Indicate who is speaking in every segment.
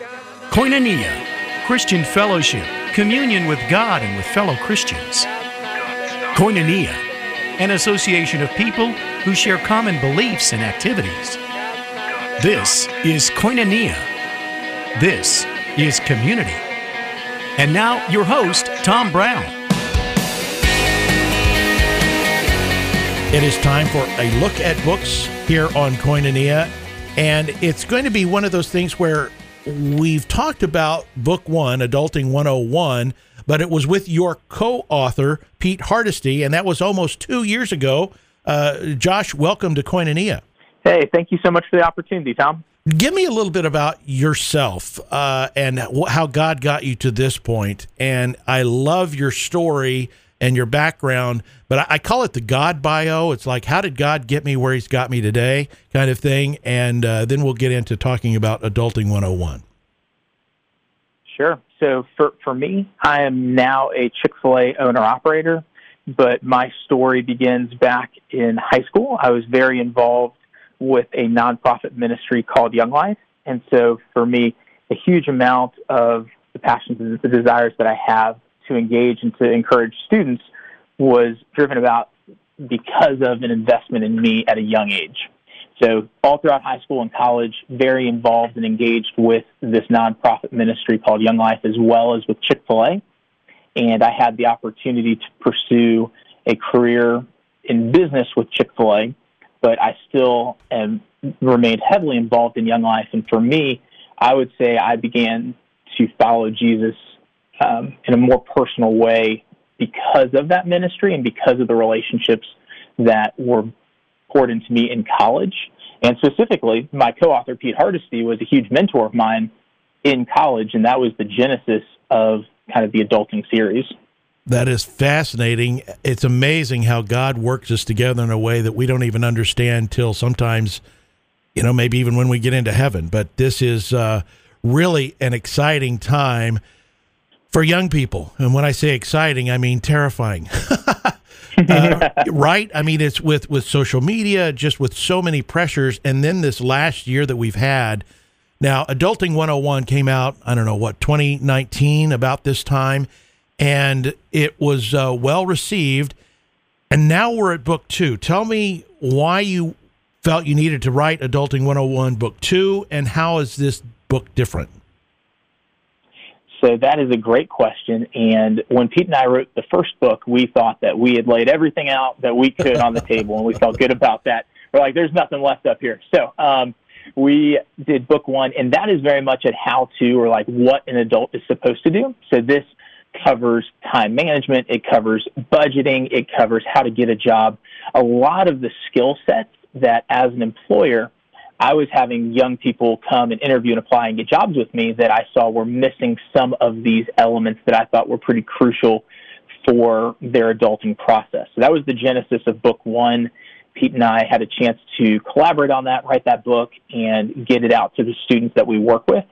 Speaker 1: Koinonia, Christian fellowship, communion with God and with fellow Christians. Koinonia, an association of people who share common beliefs and activities. This is Koinonia. This is community. And now, your host, Tom Brown.
Speaker 2: It is time for a look at books here on Koinonia. And it's going to be one of those things where we've talked about book one, Adulting 101, but it was with your co author, Pete Hardesty, and that was almost two years ago. Uh, Josh, welcome to Koinonia.
Speaker 3: Hey, thank you so much for the opportunity, Tom.
Speaker 2: Give me a little bit about yourself uh, and how God got you to this point. And I love your story and your background, but I, call it the God bio. It's like, how did God get me where He's got me today, kind of thing. And uh, then we'll get into talking about Adulting 101.
Speaker 3: Sure. So for, for me, I am now a Chick fil A owner operator, but my story begins back in high school. I was very involved with a nonprofit ministry called Young Life. And so for me, a huge amount of the passions and the desires that I have to engage and to encourage students was driven about because of an investment in me at a young age. So all throughout high school and college, very involved and engaged with this nonprofit ministry called Young Life as well as with Chick-fil-A. And I had the opportunity to pursue a career in business with Chick-fil-A but I still am remained heavily involved in Young Life. And for me, I would say I began to follow Jesus um, in a more personal way because of that ministry and because of the relationships that were poured into me in college. And specifically, my co-author Pete Hardesty was a huge mentor of mine in college, and that was the genesis of kind of the adulting series.
Speaker 2: That is fascinating. It's amazing how God works us together in a way that we don't even understand till sometimes, you know, maybe even when we get into heaven. But this is uh, really an exciting time for young people. And when I say exciting, I mean terrifying. uh, right? I mean, it's with with social media, just with so many pressures, and then this last year that we've had. Now, Adulting 101 came out. I don't know what 2019 about this time and it was uh, well received. And now we're at book two. Tell me why you felt you needed to write Adulting 101 book two, and how is this book different?
Speaker 3: So that is a great question. And when Pete and I wrote the first book, we thought that we had laid everything out that we could on the table, and we felt good about that. We're like, there's nothing left up here. So um, we did book one, and that is very much at how to or like what an adult is supposed to do. So this covers time management, it covers budgeting, it covers how to get a job. A lot of the skill sets that as an employer, I was having young people come and interview and apply and get jobs with me that I saw were missing some of these elements that I thought were pretty crucial for their adulting process. So that was the genesis of book one. Pete and I had a chance to collaborate on that, write that book, and get it out to the students that we work with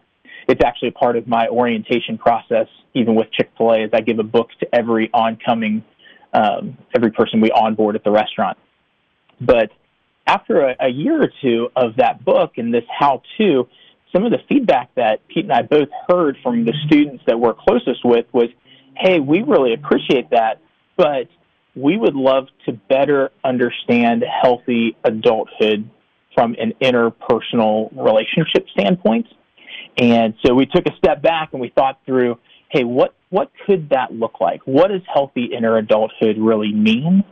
Speaker 3: it's actually part of my orientation process, even with Chick Fil A, is I give a book to every oncoming, um, every person we onboard at the restaurant. But after a, a year or two of that book and this how-to, some of the feedback that Pete and I both heard from the students that we're closest with was, "Hey, we really appreciate that, but we would love to better understand healthy adulthood from an interpersonal relationship standpoint." And so we took a step back and we thought through, hey, what, what could that look like? What does healthy inner adulthood really mean?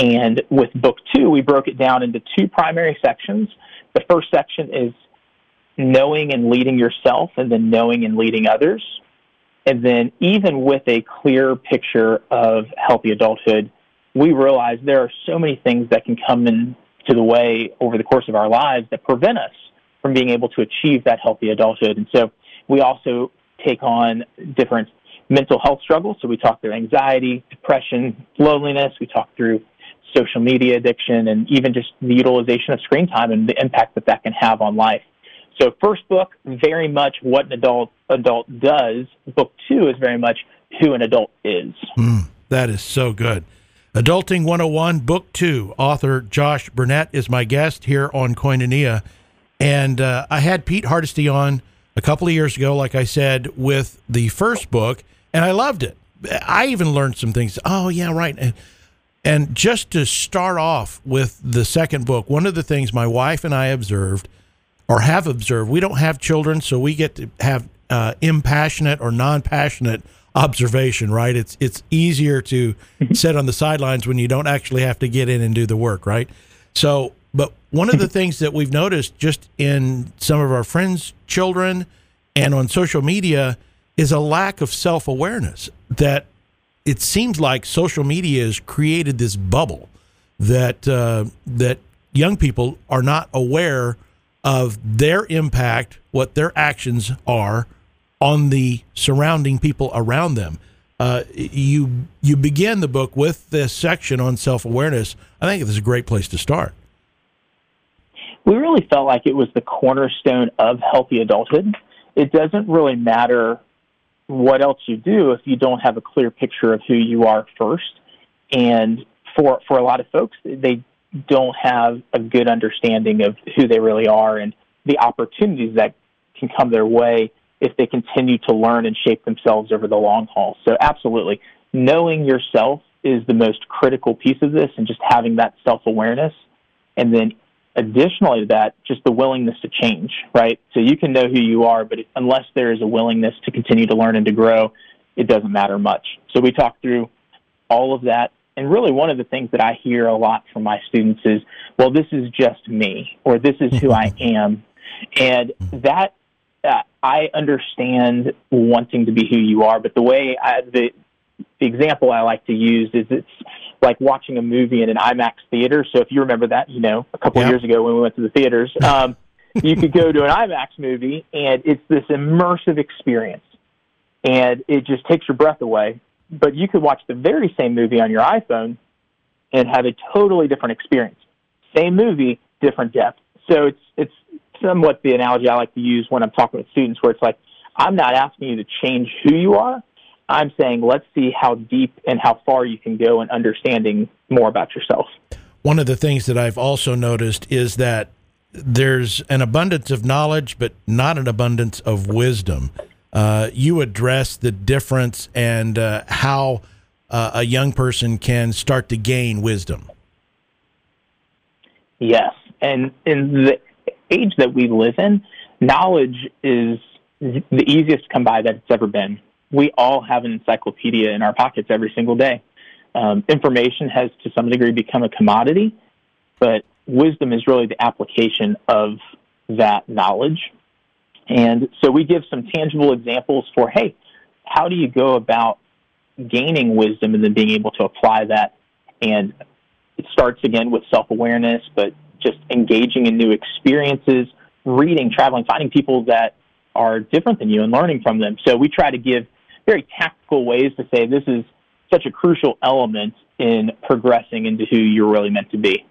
Speaker 3: And with book two, we broke it down into two primary sections. The first section is knowing and leading yourself, and then knowing and leading others. And then, even with a clear picture of healthy adulthood, we realize there are so many things that can come into the way over the course of our lives that prevent us from being able to achieve that healthy adulthood. And so we also take on different mental health struggles. So we talk through anxiety, depression, loneliness. We talk through social media addiction and even just the utilization of screen time and the impact that that can have on life. So first book, very much what an adult adult does. Book two is very much who an adult is.
Speaker 2: Mm, that is so good. Adulting 101, Book 2. Author Josh Burnette is my guest here on Koinonia. And uh, I had Pete Hardesty on a couple of years ago, like I said, with the first book, and I loved it. I even learned some things. Oh, yeah, right. And, just to start off with the second book, one of the things my wife and I observed or have observed, we don't have children, so we get to have uh, impassionate or non passionate observation, right? It's it's easier to sit on the sidelines when you don't actually have to get in and do the work, right? So, but one of the things that we've noticed just in some of our friends' children and on social media is a lack of self awareness that it seems like social media has created this bubble that uh, that young people are not aware of their impact, what their actions are on the surrounding people around them. Uh, you you begin the book with this section on self awareness. I think it's a great place to start.
Speaker 3: We really felt like it was the cornerstone of healthy adulthood. It doesn't really matter what else you do if you don't have a clear picture of who you are first. And for for a lot of folks, they don't have a good understanding of who they really are and the opportunities that can come their way if they continue to learn and shape themselves over the long haul. So, absolutely, knowing yourself is the most critical piece of this, and just having that self awareness. And then, additionally to that, just the willingness to change, right? So, you can know who you are, but unless there is a willingness to continue to learn and to grow, it doesn't matter much. So, we talk through all of that. And really, one of the things that I hear a lot from my students is, well, this is just me, or this is who I am. And that uh, I understand wanting to be who you are, but the way I, the, the example I like to use is it's like watching a movie in an IMAX theater. So if you remember that, you know, a couple of years ago when we went to the theaters, um, you could go to an IMAX movie and it's this immersive experience, and it just takes your breath away. But you could watch the very same movie on your iPhone and have a totally different experience. Same movie, different depth. So it's it's somewhat the analogy I like to use when I'm talking with students, where it's like, I'm not asking you to change who you are. I'm saying, let's see how deep and how far you can go in understanding more about yourself.
Speaker 2: One of the things that I've also noticed is that there's an abundance of knowledge, but not an abundance of wisdom. Uh, you address the difference and uh, how uh, a young person can start to gain wisdom.
Speaker 3: Yes, and in the age that we live in, knowledge is the easiest to come by that it's ever been. We all have an encyclopedia in our pockets every single day. Um, information has to some degree become a commodity, but wisdom is really the application of that knowledge. And so we give some tangible examples for hey, how do you go about gaining wisdom and then being able to apply that? And it starts again with self awareness, but just engaging in new experiences, reading, traveling, finding people that are different than you and learning from them. So we try to give very tactical ways to say this is such a crucial element in progressing into who you're really meant to be.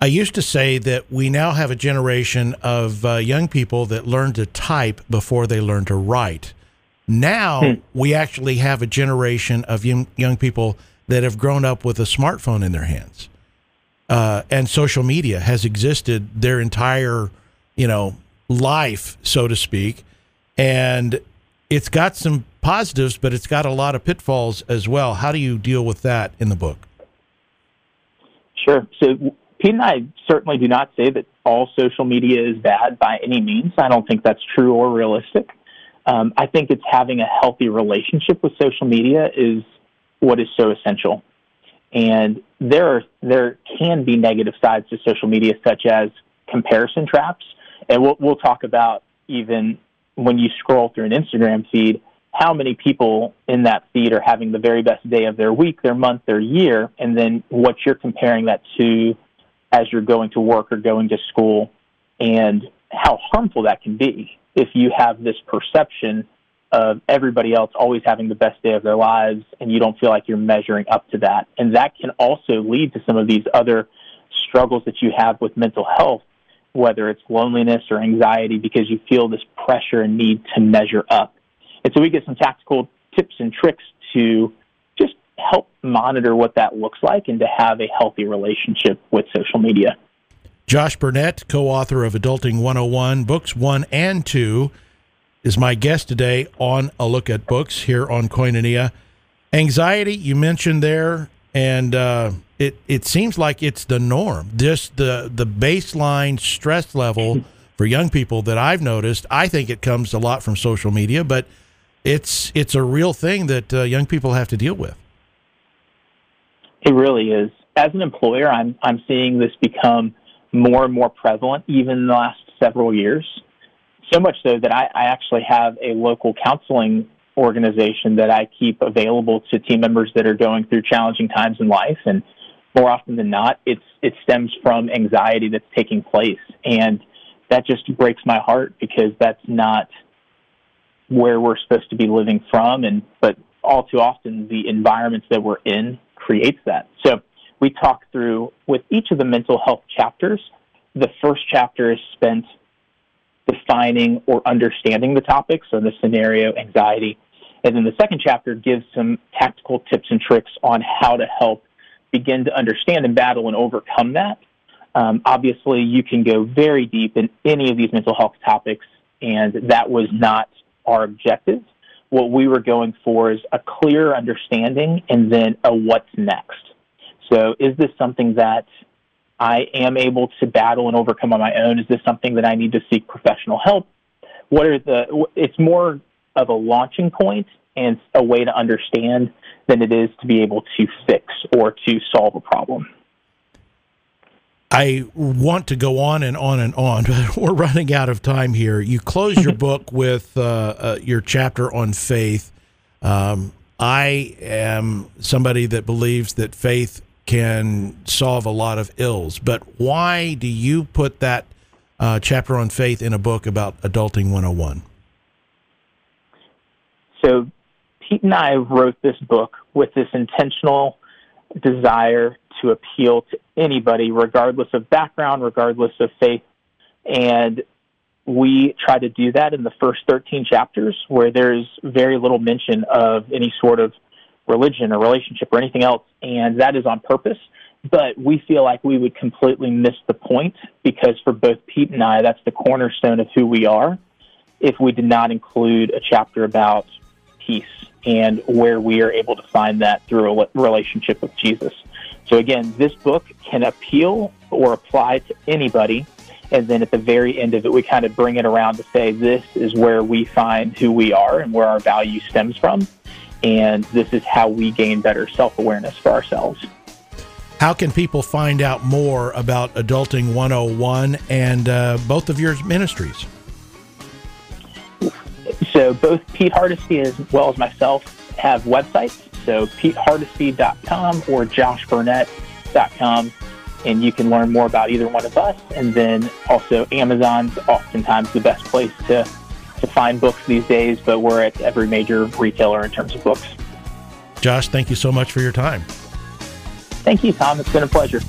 Speaker 2: I used to say that we now have a generation of uh, young people that learn to type before they learn to write. Now hmm. we actually have a generation of young, young people that have grown up with a smartphone in their hands uh, and social media has existed their entire, you know, life, so to speak, and it's got some positives, but it's got a lot of pitfalls as well. How do you deal with that in the book?
Speaker 3: Sure. So Pete and I certainly do not say that all social media is bad by any means. I don't think that's true or realistic. Um, I think it's having a healthy relationship with social media is what is so essential. And there are, there can be negative sides to social media, such as comparison traps. And we'll, we'll talk about even when you scroll through an Instagram feed, how many people in that feed are having the very best day of their week, their month, their year, and then what you're comparing that to as you're going to work or going to school, and how harmful that can be if you have this perception of everybody else always having the best day of their lives and you don't feel like you're measuring up to that. And that can also lead to some of these other struggles that you have with mental health, whether it's loneliness or anxiety, because you feel this pressure and need to measure up. And so we get some tactical tips and tricks to just help monitor what that looks like and to have a healthy relationship with social media.
Speaker 2: Josh Burnette, co author of Adulting 101, books one and two, is my guest today on A Look at Books here on Koinonia. Anxiety, you mentioned there, and uh, it, it seems like it's the norm. Just the, the baseline stress level for young people that I've noticed. I think it comes a lot from social media, but it's it's a real thing that uh, young people have to deal with.
Speaker 3: It really is. As an employer, I'm I'm seeing this become more and more prevalent, even in the last several years. So much so that I, I actually have a local counseling organization that I keep available to team members that are going through challenging times in life. And more often than not, it's it stems from anxiety that's taking place, and that just breaks my heart because that's not where we're supposed to be living from, and but all too often the environments that we're in creates that. So we talk through with each of the mental health chapters. The first chapter is spent defining or understanding the topic, so the scenario, anxiety. And then the second chapter gives some tactical tips and tricks on how to help begin to understand and battle and overcome that. Um, obviously, you can go very deep in any of these mental health topics, and that was not our objective. What we were going for is a clear understanding and then a what's next. So, is this something that I am able to battle and overcome on my own? Is this something that I need to seek professional help? What are the? It's more of a launching point and a way to understand than it is to be able to fix or to solve a problem.
Speaker 2: I want to go on and on and on, but we're running out of time here. You close your book with uh, uh, your chapter on faith. Um, I am somebody that believes that faith can solve a lot of ills, but why do you put that uh, chapter on faith in a book about Adulting 101?
Speaker 3: So, Pete and I wrote this book with this intentional desire to appeal to anybody, regardless of background, regardless of faith. And we try to do that in the first 13 chapters, where there's very little mention of any sort of religion or relationship or anything else. And that is on purpose. But we feel like we would completely miss the point because for both Pete and I, that's the cornerstone of who we are if we did not include a chapter about peace and where we are able to find that through a relationship with Jesus. So again, this book can appeal or apply to anybody. And then at the very end of it, we kind of bring it around to say, this is where we find who we are and where our value stems from. And this is how we gain better self awareness for ourselves.
Speaker 2: How can people find out more about Adulting 101 and uh, both of your ministries?
Speaker 3: So, both Pete Hardesty as well as myself have websites. So PeteHardesty.com or JoshBurnette.com. And you can learn more about either one of us. And then also Amazon's oftentimes the best place to, to find books these days, but we're at every major retailer in terms of books.
Speaker 2: Josh, thank you so much for your time.
Speaker 3: Thank you, Tom. It's been a pleasure.